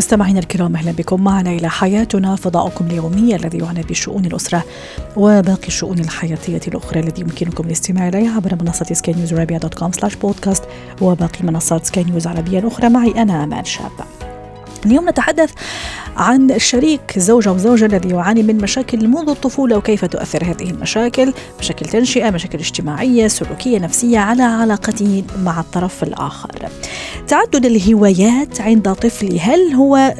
مستمعينا الكرام أهلا بكم معنا إلى حياتنا فضاؤكم اليومي الذي يعنى بشؤون الأسرة وباقي الشؤون الحياتية الأخرى التي يمكنكم الاستماع إليها عبر منصة سكاي نيوز dot com slash podcast وباقي منصات سكاي نيوز العربيه الأخرى معي أنا أمان شابه. اليوم نتحدث عن الشريك زوجة الذي يعاني من مشاكل منذ الطفولة وكيف تؤثر هذه المشاكل؟ مشاكل تنشئة مشاكل اجتماعية سلوكية نفسية على علاقته مع الطرف الآخر. تعدد الهوايات عند طفلي هل هو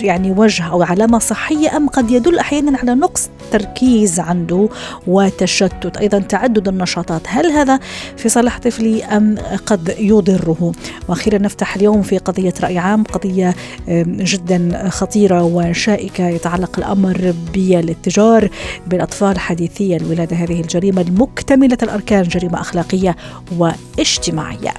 يعني وجه أو علامة صحية أم قد يدل أحيانا على نقص تركيز عنده وتشتت؟ أيضا تعدد النشاطات هل هذا في صالح طفلي أم قد يضره؟ وأخيرا نفتح اليوم في قضية رأي عام قضية جدا خطيرة وشائكة يتعلق الأمر بالاتجار بالأطفال حديثي الولادة هذه الجريمة المكتملة الأركان جريمة أخلاقية واجتماعية.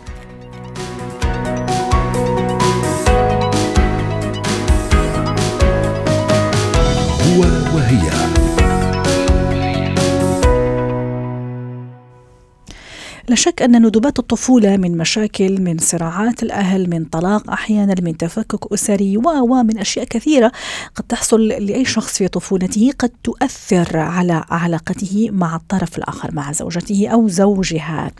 لا شك أن ندوبات الطفولة من مشاكل من صراعات الأهل من طلاق أحيانا من تفكك أسري ومن أشياء كثيرة قد تحصل لأي شخص في طفولته قد تؤثر على علاقته مع الطرف الآخر مع زوجته أو زوجها.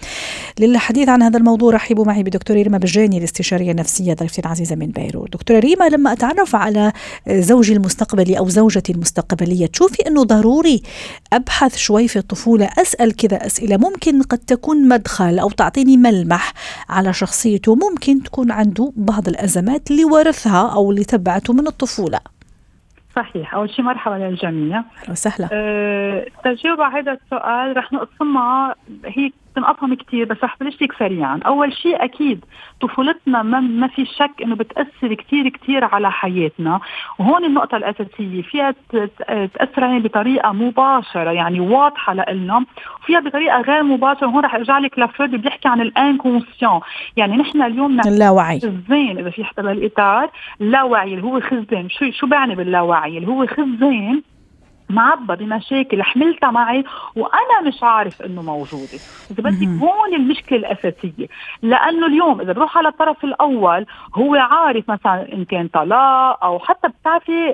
للحديث عن هذا الموضوع رحبوا معي بدكتورة ريما بجاني الاستشارية النفسية ضيفتي العزيزة من بيروت. دكتورة ريما لما أتعرف على زوجي المستقبلي أو زوجتي المستقبلية تشوفي أنه ضروري أبحث شوي في الطفولة أسأل كذا أسئلة ممكن قد تكون مدخل أو تعطيني ملمح على شخصيته ممكن تكون عنده بعض الأزمات اللي ورثها أو اللي تبعته من الطفولة. صحيح. أول شيء مرحبا للجميع. وسهلا. أه تجاوب على هذا السؤال رح نقسمها هي بتنقطهم كثير بس رح بلش لك سريعا. أول شيء أكيد طفولتنا ما, ما في شك إنه بتأثر كثير كثير على حياتنا. وهون النقطة الأساسية فيها تأثر علينا بطريقة مباشرة يعني واضحة لنا وفيها بطريقة غير مباشرة وهون رح أرجع لك لفريد بيحكي عن الإنكونسيون. يعني نحن اليوم اللاوعي. خزان إذا في حتى بالإطار اللاوعي اللي هو خزان شو شو بعني باللاوعي؟ اللي هو خزان معبى بمشاكل حملتها معي وأنا مش عارف إنه موجودة. إذا بدك هون المشكلة الأساسية. لأنه اليوم إذا بروح على الطرف الأول هو عارف مثلا إن كان طلاق أو حتى بتعرفي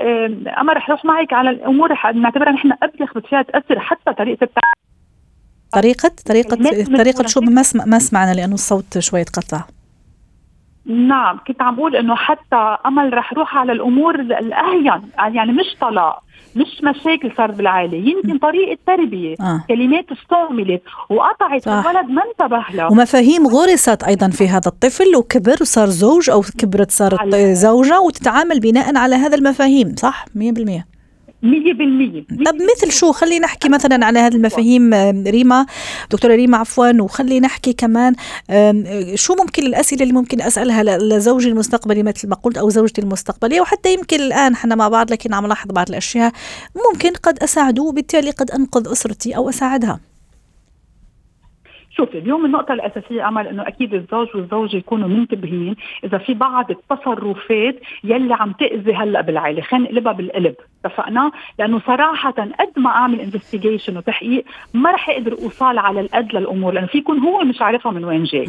أما رح أروح معك على الأمور رح نعتبرها نحن أبلغ فيها تاثر حتى طريقة التعامل طريقة طريقة طريقة شو ما ما سمعنا لأنه الصوت شوي تقطع. نعم كنت عم بقول إنه حتى أمل رح روح على الأمور الأهين. يعني مش طلاق مش مشاكل صارت بالعائله يمكن طريقة تربية آه. كلمات استعملت وقطعت الولد ما انتبه لها ومفاهيم غرست أيضا في هذا الطفل وكبر وصار زوج أو كبرت صارت زوجة وتتعامل بناء على هذا المفاهيم صح؟ 100% 100% طب مثل شو؟ خلي نحكي مثلا على هذه المفاهيم ريما دكتورة ريما عفوا وخلي نحكي كمان شو ممكن الأسئلة اللي ممكن أسألها لزوجي المستقبلي مثل ما قلت أو زوجتي المستقبلية وحتى يمكن الآن إحنا مع بعض لكن عم لاحظ بعض الأشياء ممكن قد اساعده وبالتالي قد أنقذ أسرتي أو أساعدها. شوفي اليوم النقطة الأساسية أمل إنه أكيد الزوج والزوجة يكونوا منتبهين إذا في بعض التصرفات يلي عم تأذي هلأ بالعائلة، خلينا نقلبها بالقلب، اتفقنا؟ لأنه صراحة قد ما أعمل انفستيجيشن وتحقيق ما رح أقدر أوصل على القد للأمور لأنه في يكون هو مش عارفها من وين جاي.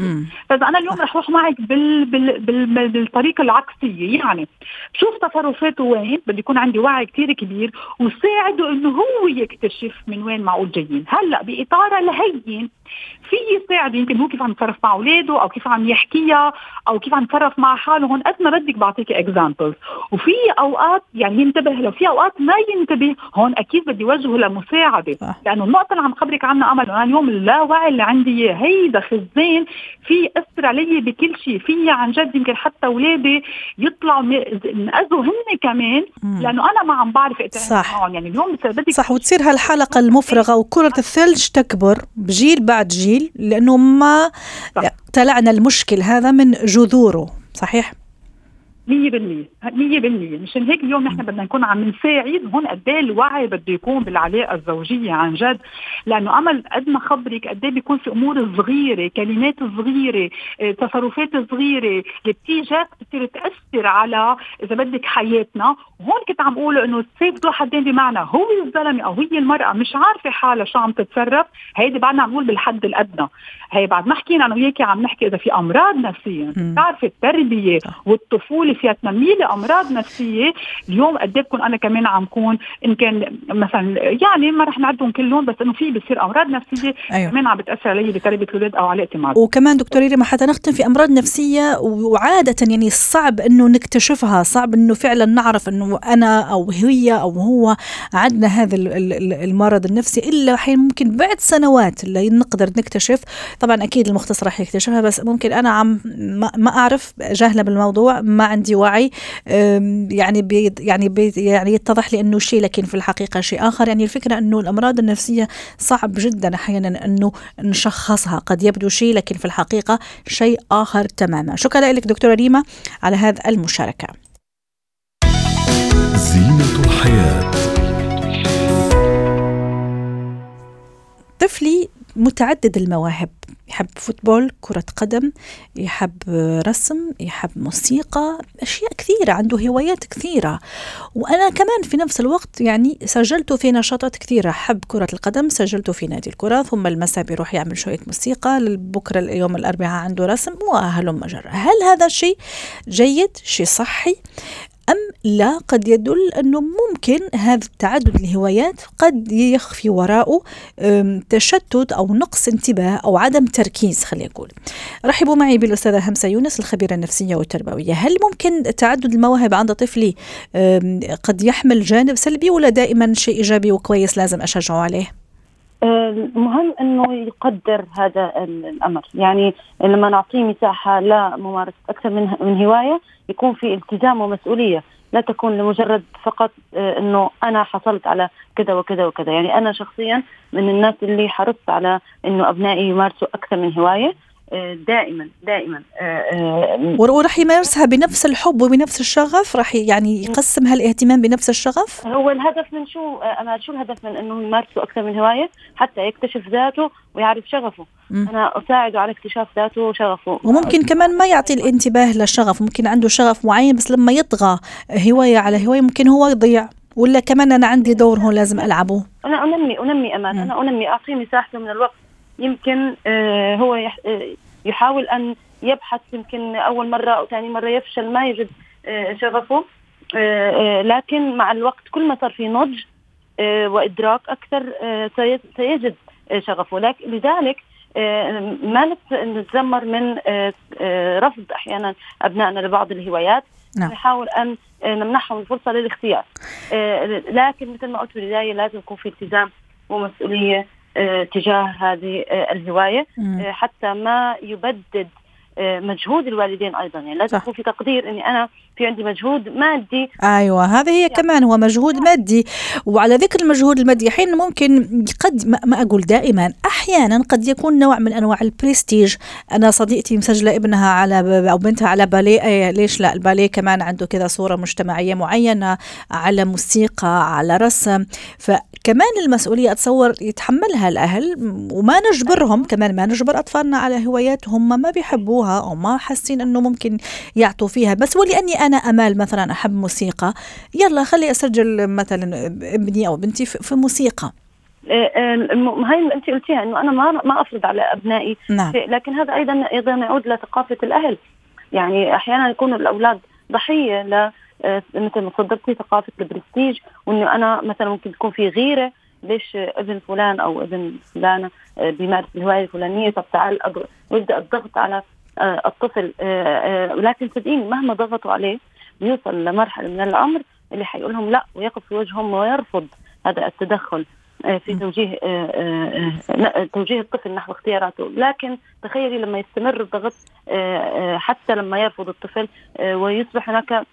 فإذا أنا اليوم رح أروح معك بال... بال... بال... بالطريقة العكسية، يعني بشوف تصرفاته وين، بدي يكون عندي وعي كثير كبير وساعده إنه هو يكتشف من وين معقول جايين، هلأ بإطار الهين في يساعد؟ يمكن هو كيف عم يتصرف مع أولاده؟ أو كيف عم يحكيها؟ أو كيف عم يتصرف مع حاله هون قد ما بدك بعطيك اكزامبلز وفي أوقات يعني ينتبه له في أوقات ما ينتبه هون أكيد بدي وجهه لمساعدة. لأنه النقطة اللي عم خبرك عنها أمل أنا اليوم اللاوعي اللي عندي اياه هيدا خزان في اثر علي بكل شيء في عن جد يمكن حتى أولادي يطلعوا انأذوا هن كمان. لأنه أنا ما عم بعرف صح. معهم يعني اليوم بدك صح وتصير هالحلقة المفرغة وكرة الثلج تكبر بجيل بعد جيل. لأنه ما ابتلعنا المشكل هذا من جذوره صحيح؟ 100% 100% مشان هيك اليوم نحن بدنا نكون عم نساعد هون قد إيه الوعي بده يكون بالعلاقة الزوجية عن جد. لأنه أمل قد ما خبرك قد إيه بيكون في أمور صغيرة كلمات صغيرة آه، تصرفات صغيرة اللي بتيجي بتصير تأثر على إذا بدك حياتنا. هون كنت عم أقول إنه السيف ذو حدين بمعنى هو الزلمة أو هي المرأة مش عارفة حالها شو عم تتصرف. هيدي بعدنا عم نقول بالحد الأدنى. هي بعد ما حكينا أنا وياكي عم نحكي إذا في أمراض نفسيه بتعرفي التربية والطفولة فيها تنمي لي امراض نفسيه اليوم قد إيه بكون أنا كمان عم كون إن كان مثلا يعني ما رح نعدهم كلهم بس إنه في بصير امراض نفسيه أيوه. كمان عم بتأثر علي بتربيه الاولاد أو علاقتي معهم وكمان دكتور ريما حتى نختم في أمراض نفسية وعادة يعني صعب إنه نكتشفها صعب إنه فعلا نعرف إنه أنا أو هي أو هو عندنا هذا المرض النفسي إلا حين ممكن بعد سنوات اللي نقدر نكتشف. طبعا أكيد المختص راح يكتشفها بس ممكن أنا عم ما أعرف جاهله بالموضوع ما عندي وعي يعني بي يعني بي يعني يتضح لي إنه شيء لكن في الحقيقة شيء آخر. يعني الفكرة إنه الأمراض النفسية صعب جدا أحيانا إنه نشخصها. قد يبدو شيء لكن في الحقيقة شيء آخر تماما. شكرا لك دكتورة ريما على هذا المشاركة. زينة الحياة. طفلي متعدد المواهب. يحب فوتبول كرة قدم يحب رسم يحب موسيقى أشياء كثيرة عنده هوايات كثيرة. وأنا كمان في نفس الوقت يعني سجلته في نشاطات كثيرة. حب كرة القدم سجلته في نادي الكرة ثم المساء بيروح يعمل شوية موسيقى بكرة اليوم الأربعاء عنده رسم وهلم جرى هل هذا شيء جيد؟ شيء صحي؟ أم لا قد يدل أنه ممكن هذا التعدد الهوايات قد يخفي وراءه تشتت أو نقص انتباه أو عدم تركيز خلينا نقول رحبوا معي بالأستاذة همسة يونس الخبيرة النفسية والتربوية هل ممكن تعدد المواهب عند طفلي قد يحمل جانب سلبي ولا دائما شيء إيجابي وكويس لازم أشجعه عليه؟ المهم إنه يقدر هذا الأمر. يعني لما نعطيه مساحة لممارسه أكثر من من هواية يكون في التزام ومسؤولية. لا تكون لمجرد فقط آه، إنه أنا حصلت على كذا وكذا وكذا. يعني أنا شخصيا من الناس اللي حرصت على إنه أبنائي يمارسوا أكثر من هواية. دائما دائما. آه، آه، وراح يمارسها بنفس الحب وبنفس الشغف؟ راح يعني يقسم هالاهتمام بنفس الشغف؟ هو الهدف من شو؟ أنا شو الهدف من إنه يمارسوا أكثر من هواية؟ حتى يكتشف ذاته ويعرف شغفه. م. أنا أساعده على اكتشاف ذاته وشغفه. وممكن كمان ما يعطي الانتباه للشغف ممكن عنده شغف معين بس لما يطغى هواية على هواية ممكن هو يضيع. ولا كمان أنا عندي دور هون لازم ألعبه؟ أنا أنمي أنمي أمان. م. أنا أنمي اعطيه مساحته من الوقت. يمكن آه، هو آه، يحاول أن يبحث يمكن أول مرة أو ثاني مرة يفشل ما يجد آه، شغفه. لكن مع الوقت كل ما صار في نضج وإدراك أكثر سيجد شغفه. لكن لذلك ما نتذمر من رفض أحيانا أبنائنا لبعض الهوايات. نعم. نحاول أن نمنحهم الفرصة للاختيار. لكن مثل ما قلت في البداية لازم يكون في التزام ومسؤولية تجاه هذه آه، الهواية آه، حتى ما يبدد مجهود الوالدين أيضا. يعني لازم يكون في تقدير إني أنا في عندي مجهود مادي. أيوه هذا هي يعني كمان هو مجهود مادي. وعلى ذكر المجهود المادي حين ممكن قد ما أقول دائما أحيانا قد يكون نوع من أنواع البرستيج. أنا صديقتي مسجلة ابنها على أو بنتها على باليه أيه ليش لا؟ الباليه كمان عنده كذا صورة مجتمعية معينة على موسيقى على رسم. فكمان المسؤولية أتصور يتحملها الأهل وما نجبرهم كمان ما نجبر أطفالنا على هوايات هم ما بيحبوها أو ما حاسين إنه ممكن يعطوا فيها. بس ولأني أنا أمال مثلا أحب موسيقى. يلا خلي أسجل مثلا ابني أو بنتي في موسيقى. إيه، هاي انت قلتيها إنه أنا ما ما أفرض على أبنائي. نعم. لكن هذا أيضا أيضا يعود لثقافة الأهل. يعني أحيانا يكونوا الأولاد ضحية ل آه، مثل ما تفضلتي ثقافة البرستيج وإنه أنا مثلا ممكن تكون في غيرة. ليش ابن فلان أو ابن فلانة بيمارس الهواية الفلانية؟ طب تعال ويبدا الضغط على الطفل ولكن صدقيني مهما ضغطوا عليه بيوصل لمرحلة من الأمر اللي حيقول لهم لا ويقف في وجههم ويرفض هذا التدخل آه، في توجيه آه، آه، توجيه الطفل نحو اختياراته. لكن تخيلي لما يستمر الضغط حتى لما يرفض الطفل ويصبح هناك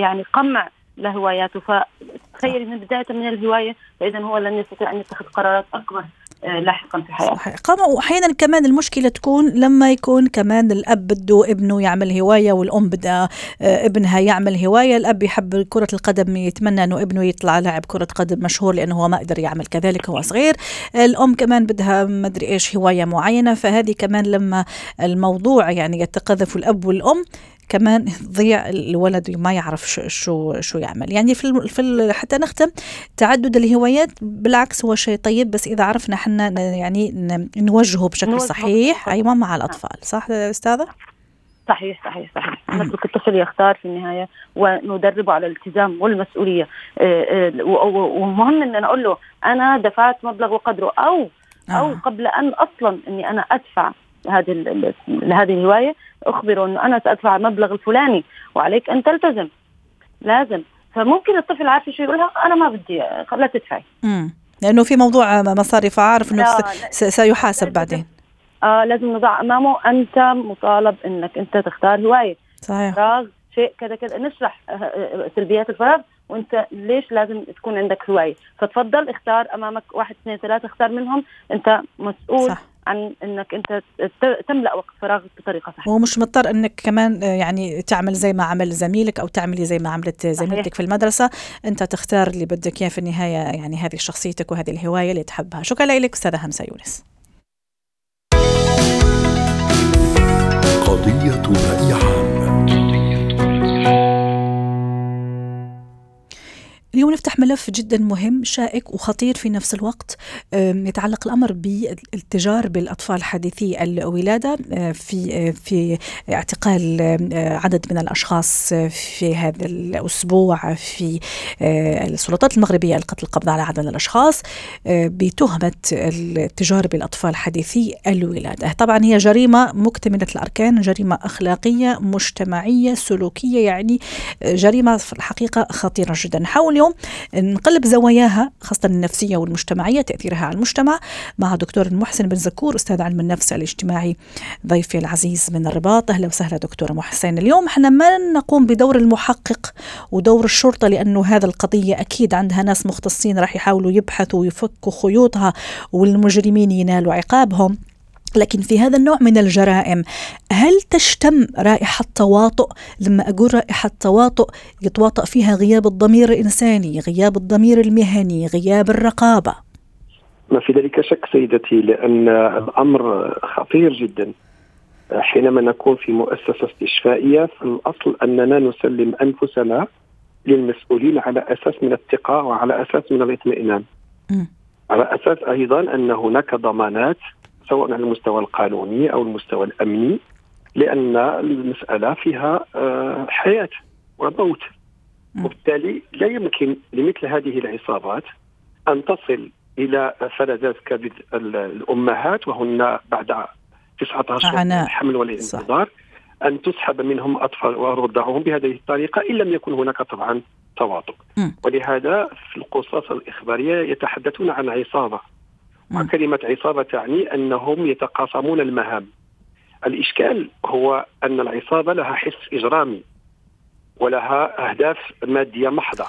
يعني قمع لهواياته. فتخيلي من بداية من الهواية فإذا هو لن يستطيع أن يتخذ قرارات أكبر. آه، لاحقا في حياته صحيح. واحيانا كمان المشكلة تكون لما يكون كمان الأب بده ابنه يعمل هواية والأم بدها آه، ابنها يعمل هواية الأب يحب كرة القدم يتمنى إنه ابنه يطلع لاعب كرة قدم مشهور لأنه هو ما قدر يعمل كذلك هو صغير. الأم كمان بدها ما أدري إيش هواية معينة فهذه كمان لما الموضوع يعني يتقذف الأب والأم كمان ضيع الولد ما يعرف شو شو يعمل. يعني في في حتى نختم تعدد الهوايات بالعكس هو شيء طيب بس إذا عرفنا إحنا يعني نوجهه بشكل صحيح أيوه مع الأطفال. صح أستاذة؟ صحيح صحيح صحيح. نترك الطفل يختار في النهاية وندربه على الالتزام والمسؤولية. آه، آه، ومهم إن أقول له أنا دفعت مبلغ وقدره أو أو آه. قبل أن أصلا إني أنا أدفع هذه لهذه الهواية اخبره إنه أنا سأدفع المبلغ الفلاني وعليك أن تلتزم. لازم. فممكن الطفل عارف شو يقولها؟ أنا ما بدي لا تدفعي. لأنه في موضوع مصاريف عارف إنه سيحاسب بعدين. آه لازم نضع أمامه. أنت مطالب إنك أنت تختار هواية. صحيح. فراغ شيء كذا كذا. نشرح آه، آه، سلبيات الفراغ. وأنت ليش لازم تكون عندك هواية؟ فتفضل اختار أمامك واحد اثنين ثلاثة اختار منهم. أنت مسؤول صح. عن إنك أنت تملأ وقت فراغك بطريقة صحيحة. ومش مضطر إنك كمان آه، يعني تعمل زي ما عمل زميلك أو تعملي زي ما عملت زميلتك في المدرسة. أنت تختار اللي بدك إياه في النهاية يعني هذه شخصيتك وهذه الهواية اللي تحبها. شكرا لك أستاذة همسة يونس. قضية راي نفتح ملف جدا مهم شائك وخطير في نفس الوقت يتعلق الأمر بالتجار بالأطفال حديثي الولادة أه، في أه، في اعتقال أه، عدد من الأشخاص في هذا الأسبوع في السلطات المغربية القتل القبض على عدد من الأشخاص بتهمة التجار بالأطفال حديثي الولادة. طبعا هي جريمة مكتملة الأركان جريمة أخلاقية مجتمعية سلوكية يعني جريمة في الحقيقة خطيرة جدا. حاول اليوم نقلب زواياها خاصة النفسية والمجتمعية تأثيرها على المجتمع مع دكتور محسن بن زكور أستاذ علم النفس الاجتماعي ضيفي العزيز من الرباط. أهلا وسهلا دكتور محسن. اليوم إحنا ما نقوم بدور المحقق ودور الشرطة لأنه هذا القضية أكيد عندها ناس مختصين راح يحاولوا يبحثوا ويفكوا خيوطها والمجرمين ينالوا عقابهم. لكن في هذا النوع من الجرائم هل تشتم رائحة تواطؤ لما أقول رائحة تواطؤ يتواطأ فيها غياب الضمير الإنساني غياب الضمير المهني غياب الرقابة. ما في ذلك شك سيدتي لأن الأمر خطير جدا. حينما نكون في مؤسسة استشفائية في الأصل أننا نسلم أنفسنا للمسؤولين على أساس من الثقة وعلى أساس من الاطمئنان. على أساس أيضا أن هناك ضمانات سواء على المستوى القانوني أو المستوى الأمني لأن المسألة فيها آه، حياة وموت. وبالتالي لا يمكن لمثل هذه العصابات أن تصل إلى فلذات كبد الأمهات وهن بعد تسعة أشهر من الحمل والانتظار أن تسحب منهم أطفال ورضعهم بهذه الطريقة إن لم يكن هناك طبعا تواطؤ. ولهذا في القصص الإخبارية يتحدثون عن عصابة وكلمة عصابة تعني أنهم يتقاسمون المهام. الإشكال هو أن العصابة لها حس إجرامي ولها أهداف مادية محضة.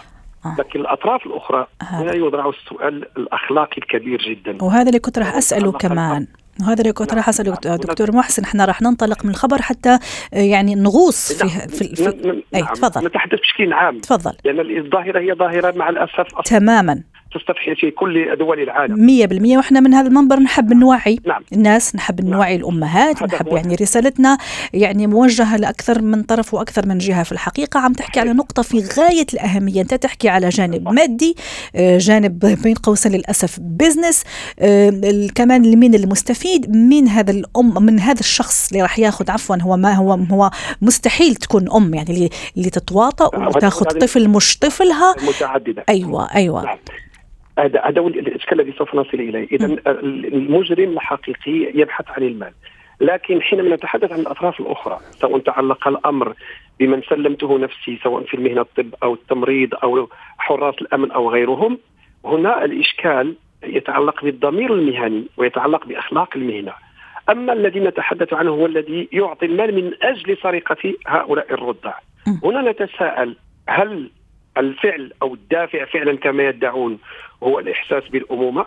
آه. لكن الأطراف الأخرى هنا يوضع السؤال الأخلاقي الكبير جدا. وهذا اللي كنت راح أسأله كمان. وهذا اللي كنت راح أسأله دكتور محسن. إحنا راح ننطلق من الخبر حتى آه، يعني نغوص في نعم. في, في, في أي تفضل. نتحدث بشكل عام. تفضل. لأن الظاهرة هي ظاهرة مع الأسف تماما. تستفحل في كل دول العالم. 100% وإحنا من هذا المنبر نحب نوعي. نعم. الناس نحب نعم. نوعي الأمهات نحب يعني رسالتنا يعني موجهة لأكثر من طرف وأكثر من جهة في الحقيقة. عم تحكي على نقطة في غاية الأهمية. أنت تحكي على جانب مادي آه، جانب بين قوسين للأسف بزنس آه، كمان مين المستفيد؟ من هذا الأم من هذا الشخص اللي راح ياخذ عفوا هو ما هو هو مستحيل تكون أم يعني اللي اللي تتواطأ نعم، وتاخذ طفل مش طفلها. متعدده أيوه أيوه. نعم. هذا هذا هو الإشكال الذي سوف نصل إليه، إذا المجرم الحقيقي يبحث عن المال. لكن حينما نتحدث عن الأطراف الأخرى سواء تعلق الأمر بمن سلمته نفسي سواء في المهنة الطب أو التمريض أو حراس الأمن أو غيرهم هنا الإشكال يتعلق بالضمير المهني ويتعلق بأخلاق المهنة. أما الذي نتحدث عنه هو الذي يعطي المال من أجل سرقة هؤلاء الرضع. هنا نتساءل هل الفعل أو الدافع فعلا كما يدعون هو الإحساس بالأمومة.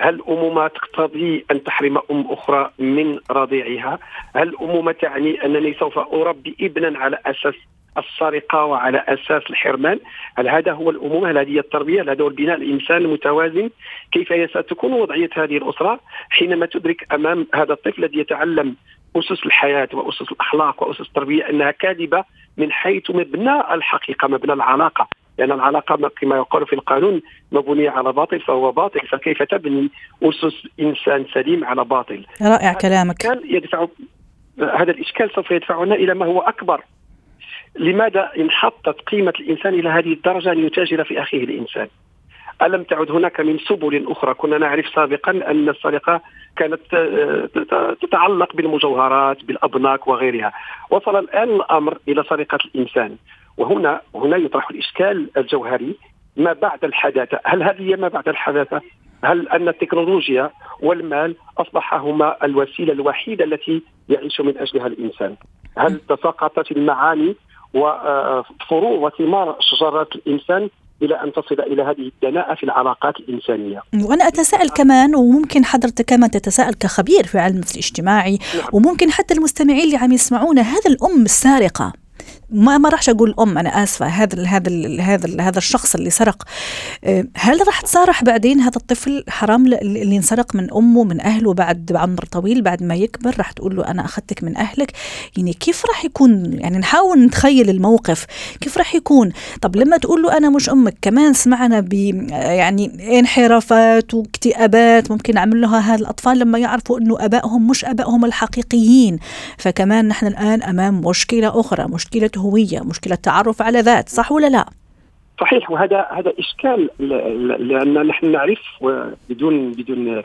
هل الأمومة تقتضي أن تحرم أم أخرى من رضيعها؟ هل الأمومة تعني أنني سوف أربي ابنا على أساس السرقة وعلى أساس الحرمان؟ هل هذا هو الأمومة؟ هل هذه التربية؟ هل هذا هو البناء؟ الإنسان المتوازن كيف ستكون وضعية هذه الأسرة حينما تدرك أمام هذا الطفل الذي يتعلم اسس الحياة وأسس الأخلاق وأسس التربية إنها كاذبة من حيث مبنى الحقيقة مبنى العلاقة. لأن العلاقة كما يقال في القانون مبنية على باطل فهو باطل فكيف تبني أسس إنسان سليم على باطل؟ رائع كلامك. كان يدفع هذا الإشكال سوف يدفعنا إلى ما هو أكبر. لماذا انحطت قيمة الإنسان إلى هذه الدرجة أن يتاجر في أخيه الإنسان؟ ألم تعد هناك من سبل أخرى؟ كنا نعرف سابقا أن السرقة كانت تتعلق بالمجوهرات بالأبناك وغيرها. وصل الآن الأمر إلى سرقة الإنسان. وهنا هنا يطرح الإشكال الجوهري ما بعد الحداثة. هل هذه ما بعد الحداثة؟ هل أن التكنولوجيا والمال أصبح هما الوسيلة الوحيدة التي يعيش من أجلها الإنسان؟ هل تساقطت المعاني وفروع وثمار شجرات الإنسان؟ إلى أن تصل إلى هذه الدناءة في العلاقات الإنسانية. وأنا أتساءل كمان وممكن حضرتك كمان تتساءل كخبير في علم الاجتماعي نعم. وممكن حتى المستمعين اللي عم يسمعونا هذا الأم السارقة ما ما راحش أقول أم أنا آسفة هذا هذا هذا هذا الشخص اللي سرق. آه، هل راح تصارح بعدين هذا الطفل حرام اللي انسرق من أمه من أهله بعد عمر طويل بعد ما يكبر؟ راح تقول له أنا أخذتك من أهلك. يعني كيف راح يكون؟ يعني نحاول نتخيل الموقف. كيف راح يكون؟ طب لما تقول له أنا مش أمك كمان سمعنا ب يعني انحرافات واكتئابات ممكن نعمل لها هذا الأطفال لما يعرفوا إنه أبائهم مش أبائهم الحقيقيين. فكمان نحن الآن أمام مشكلة أخرى مشكلة هويه مشكلة تعرف على ذات صح ولا لا؟ صحيح وهذا هذا إشكال لأن نحن نعرف بدون بدون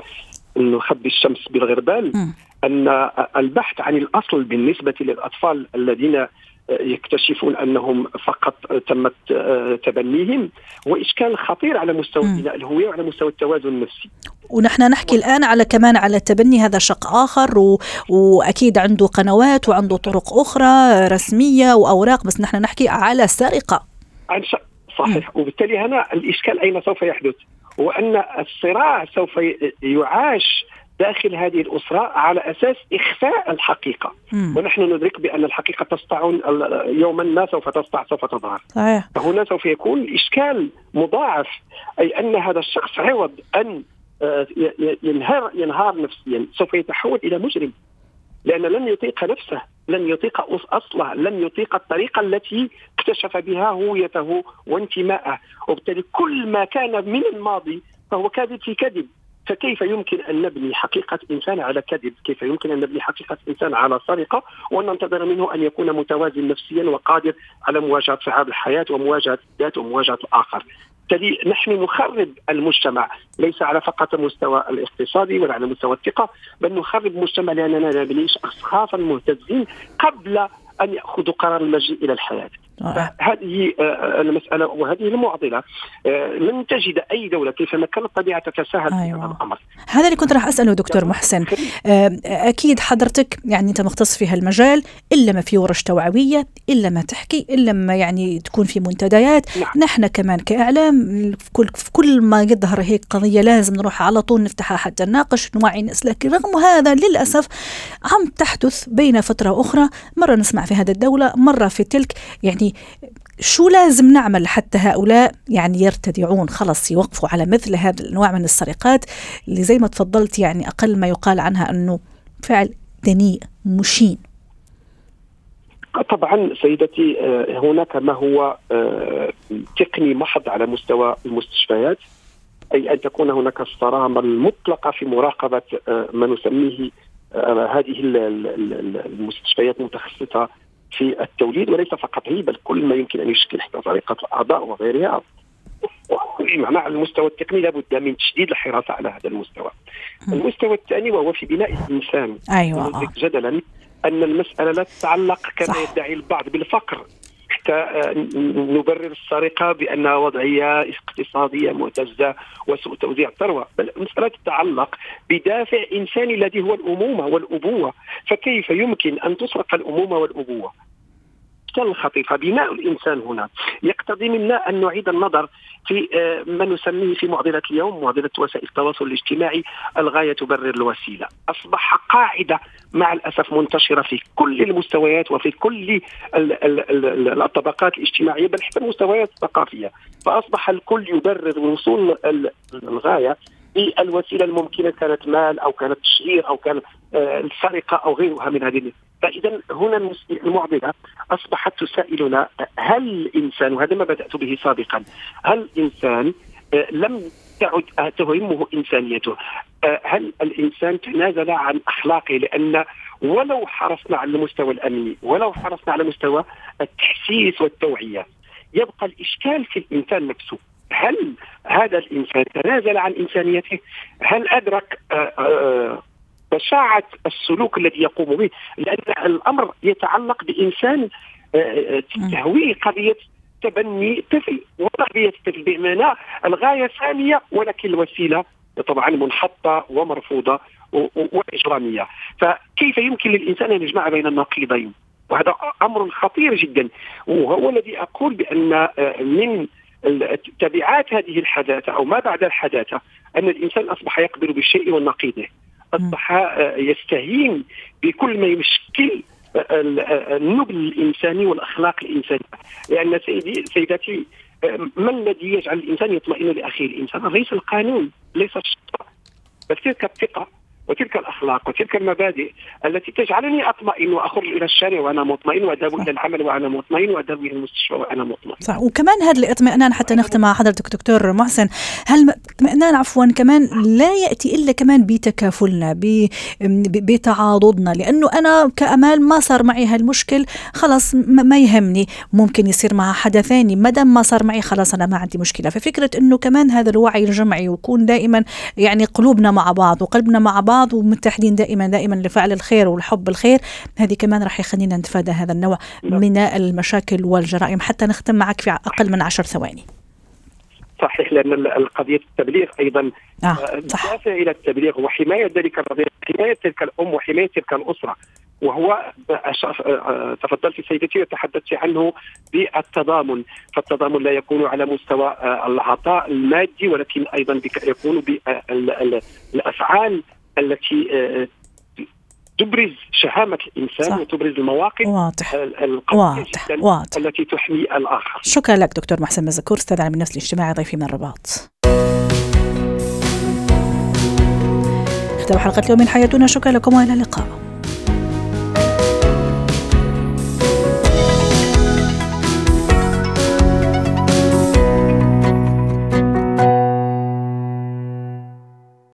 نخبي الشمس بالغربال أن البحث عن الأصل بالنسبة للأطفال الذين يكتشفون أنهم فقط تم تبنيهم هو إشكال خطير على مستوى بناء الهوية وعلى مستوى التوازن النفسي. ونحن نحكي الآن على كمان على تبني هذا شق آخر و... وأكيد عنده قنوات وعنده طرق أخرى رسمية وأوراق بس نحن نحكي على سرقة. عن ش... صحيح وبالتالي هنا الإشكال أين سوف يحدث؟ هو أن الصراع سوف يعاش داخل هذه الأسرة على أساس إخفاء الحقيقة. مم. ونحن ندرك بأن الحقيقة تسطع يوما ما سوف تسطع سوف تظهر. صحيح. فهنا سوف يكون الإشكال مضاعف أي أن هذا الشخص عوض أن آه، ينهار ينهار نفسيا. سوف يتحول إلى مجرم. لأن لن يطيق نفسه لن يطيق أصله لن يطيق الطريقة التي اكتشف بها هويته وانتماءه وبالتالي كل ما كان من الماضي فهو كاذب في كذب فكيف يمكن أن نبني حقيقة إنسان على كذب؟ كيف يمكن أن نبني حقيقة إنسان على سرقة وأن ننتظر منه أن يكون متوازن نفسيا وقادر على مواجهة صعاب الحياة ومواجهة الذات ومواجهة الآخر. بالتالي نحن نخرب المجتمع ليس على فقط المستوى الاقتصادي ولا على مستوى الثقة بل نخرب المجتمع لأننا نبني اشخاصا مهتزين قبل أن يأخذوا قرار المجيء إلى الحياة. هذه آه، آه، المسألة وهذه المعضلة. آه، لن تجد أي دولة كيفما كانت الطبيعة تتساهل أيوة. في هذا الأمر. هذا اللي كنت راح أسأله دكتور محسن. أكيد حضرتك يعني أنت مختص في هالمجال إلا ما في ورش توعوية إلا ما تحكي إلا ما يعني تكون في منتديات. نعم. نحن كمان كإعلام في كل, في كل ما يظهر هيك قضية لازم نروح على طول نفتحها حتى نناقش نوعي الناس لكن رغم هذا للأسف عم تحدث بين فترة أخرى مرة نسمع في هذه الدولة مرة في تلك. يعني يعني شو لازم نعمل حتى هؤلاء؟ يعني يرتدعون خلص يوقفوا على مثل هذا النوع من السرقات اللي زي ما تفضلت يعني أقل ما يقال عنها أنه فعل دنيء مشين. طبعا سيدتي آه، هناك ما هو آه، تقني محض على مستوى المستشفيات أي أن تكون هناك الصرامة المطلقة في مراقبة آه، ما نسميه هذه المستشفيات المتخصصة في التوليد وليس فقط هي بل كل ما يمكن أن يشكل حتى طريقة الأعضاء وغيرها معنى على المستوى التقني لابد من تشديد الحراسه على هذا المستوى. المستوى الثاني وهو في بناء الإنسان. أيوه جدلا أن المسألة لا تتعلق كما صح. يدعي البعض بالفقر حتى آه، نبرر السرقة بأنها وضعية اقتصادية معتزة وسوء توزيع الثروة، بل المسألة تتعلق بدافع إنساني الذي هو الأمومة والأبوة، فكيف يمكن أن تسرق الأمومة والأبوة؟ الاشكال الخطير فبناء الإنسان هنا. يقتضي منا أن نعيد النظر في آه، ما نسميه في معضلة اليوم معضلة وسائل التواصل الاجتماعي الغاية تبرر الوسيلة. أصبح قاعدة مع الأسف منتشرة في كل المستويات وفي كل الطبقات الاجتماعية بل حتى المستويات الثقافية. فأصبح الكل يبرر وصول الغاية بالوسيله الممكنة كانت مال أو كانت تشهير أو كانت آه، السرقه أو غيرها من هذه فإذا هنا المعضلة أصبحت تسائلنا هل الانسان وهذا ما بدأت به سابقا هل الانسان آه، لم تعد تهمه إنسانيته؟ آه، هل الإنسان تنازل عن أخلاقه؟ لأن ولو حرصنا على المستوى الأمني ولو حرصنا على مستوى التحسيس والتوعية يبقى الإشكال في الإنسان نفسه. هل هذا الإنسان تنازل عن إنسانيته؟ هل أدرك بشاعة السلوك الذي يقوم به؟ لأن الأمر يتعلق بإنسان تهويه قضية تبني طفل وتربيه الطفل بمعنى الغاية ثانية ولكن الوسيلة طبعا منحطة ومرفوضة وإجرامية، فكيف يمكن للإنسان أن يجمع بين النقيضين؟ وهذا أمر خطير جدا وهو الذي أقول بأن من تبعات هذه الحداثة أو ما بعد الحداثة أن الإنسان أصبح يقبل بالشيء والنقيضه أصبح آه، يستهين بكل ما يشكل آه، آه، النبل الإنساني والأخلاق الإنسانية. لأن سيدي سيداتي ما الذي يجعل الإنسان يطمئن لأخيه؟ الإنسان ليس القانون ليس الشرطه بل تلك الثقة. وتلك الأخلاق وتلك المبادئ التي تجعلني أطمئن وأخرج إلى الشارع وأنا مطمئن واذهب إلى العمل وأنا مطمئن واذهب إلى المستشفى وأنا مطمئن. صح. وكمان هذا الاطمئنان حتى نختم مع حضرتك دكتور محسن، هل الاطمئنان عفوا كمان لا يأتي إلا كمان بتكافلنا بتعاضدنا لأنه أنا كأمال ما صار معي هالمشكل خلص ما يهمني. ممكن يصير مع حدا ثاني ما دام ما صار معي خلاص أنا ما عندي مشكلة. ففكرة إنه كمان هذا الوعي الجمعي ويكون دائما يعني قلوبنا مع بعض وقلبنا مع بعض بعض ومتحدين دائما دائما لفعل الخير والحب الخير. هذه كمان راح يخلينا نتفادى هذا النوع نعم. من المشاكل والجرائم. حتى نختم معك في أقل من عشر ثواني. صحيح لأن القضية التبليغ أيضا. آه صح. إلى التبليغ وحماية ذلك الرضيع حماية تلك الأم وحماية تلك الأسرة. وهو تفضلت سيدتي وتحدثت عنه بالتضامن. فالتضامن لا يكون على مستوى العطاء المادي ولكن أيضا يكون بالافعال التي آه، تبرز شهامة الإنسان صح. وتبرز المواقف واضح. واضح واضح. التي تحمي الآخر. شكرا لك دكتور محسن مزكور أستاذ علم النفس الاجتماعي ضيفي من الرباط. ختام حلقة اليوم من حياتنا. شكرا لكم وإلى اللقاء.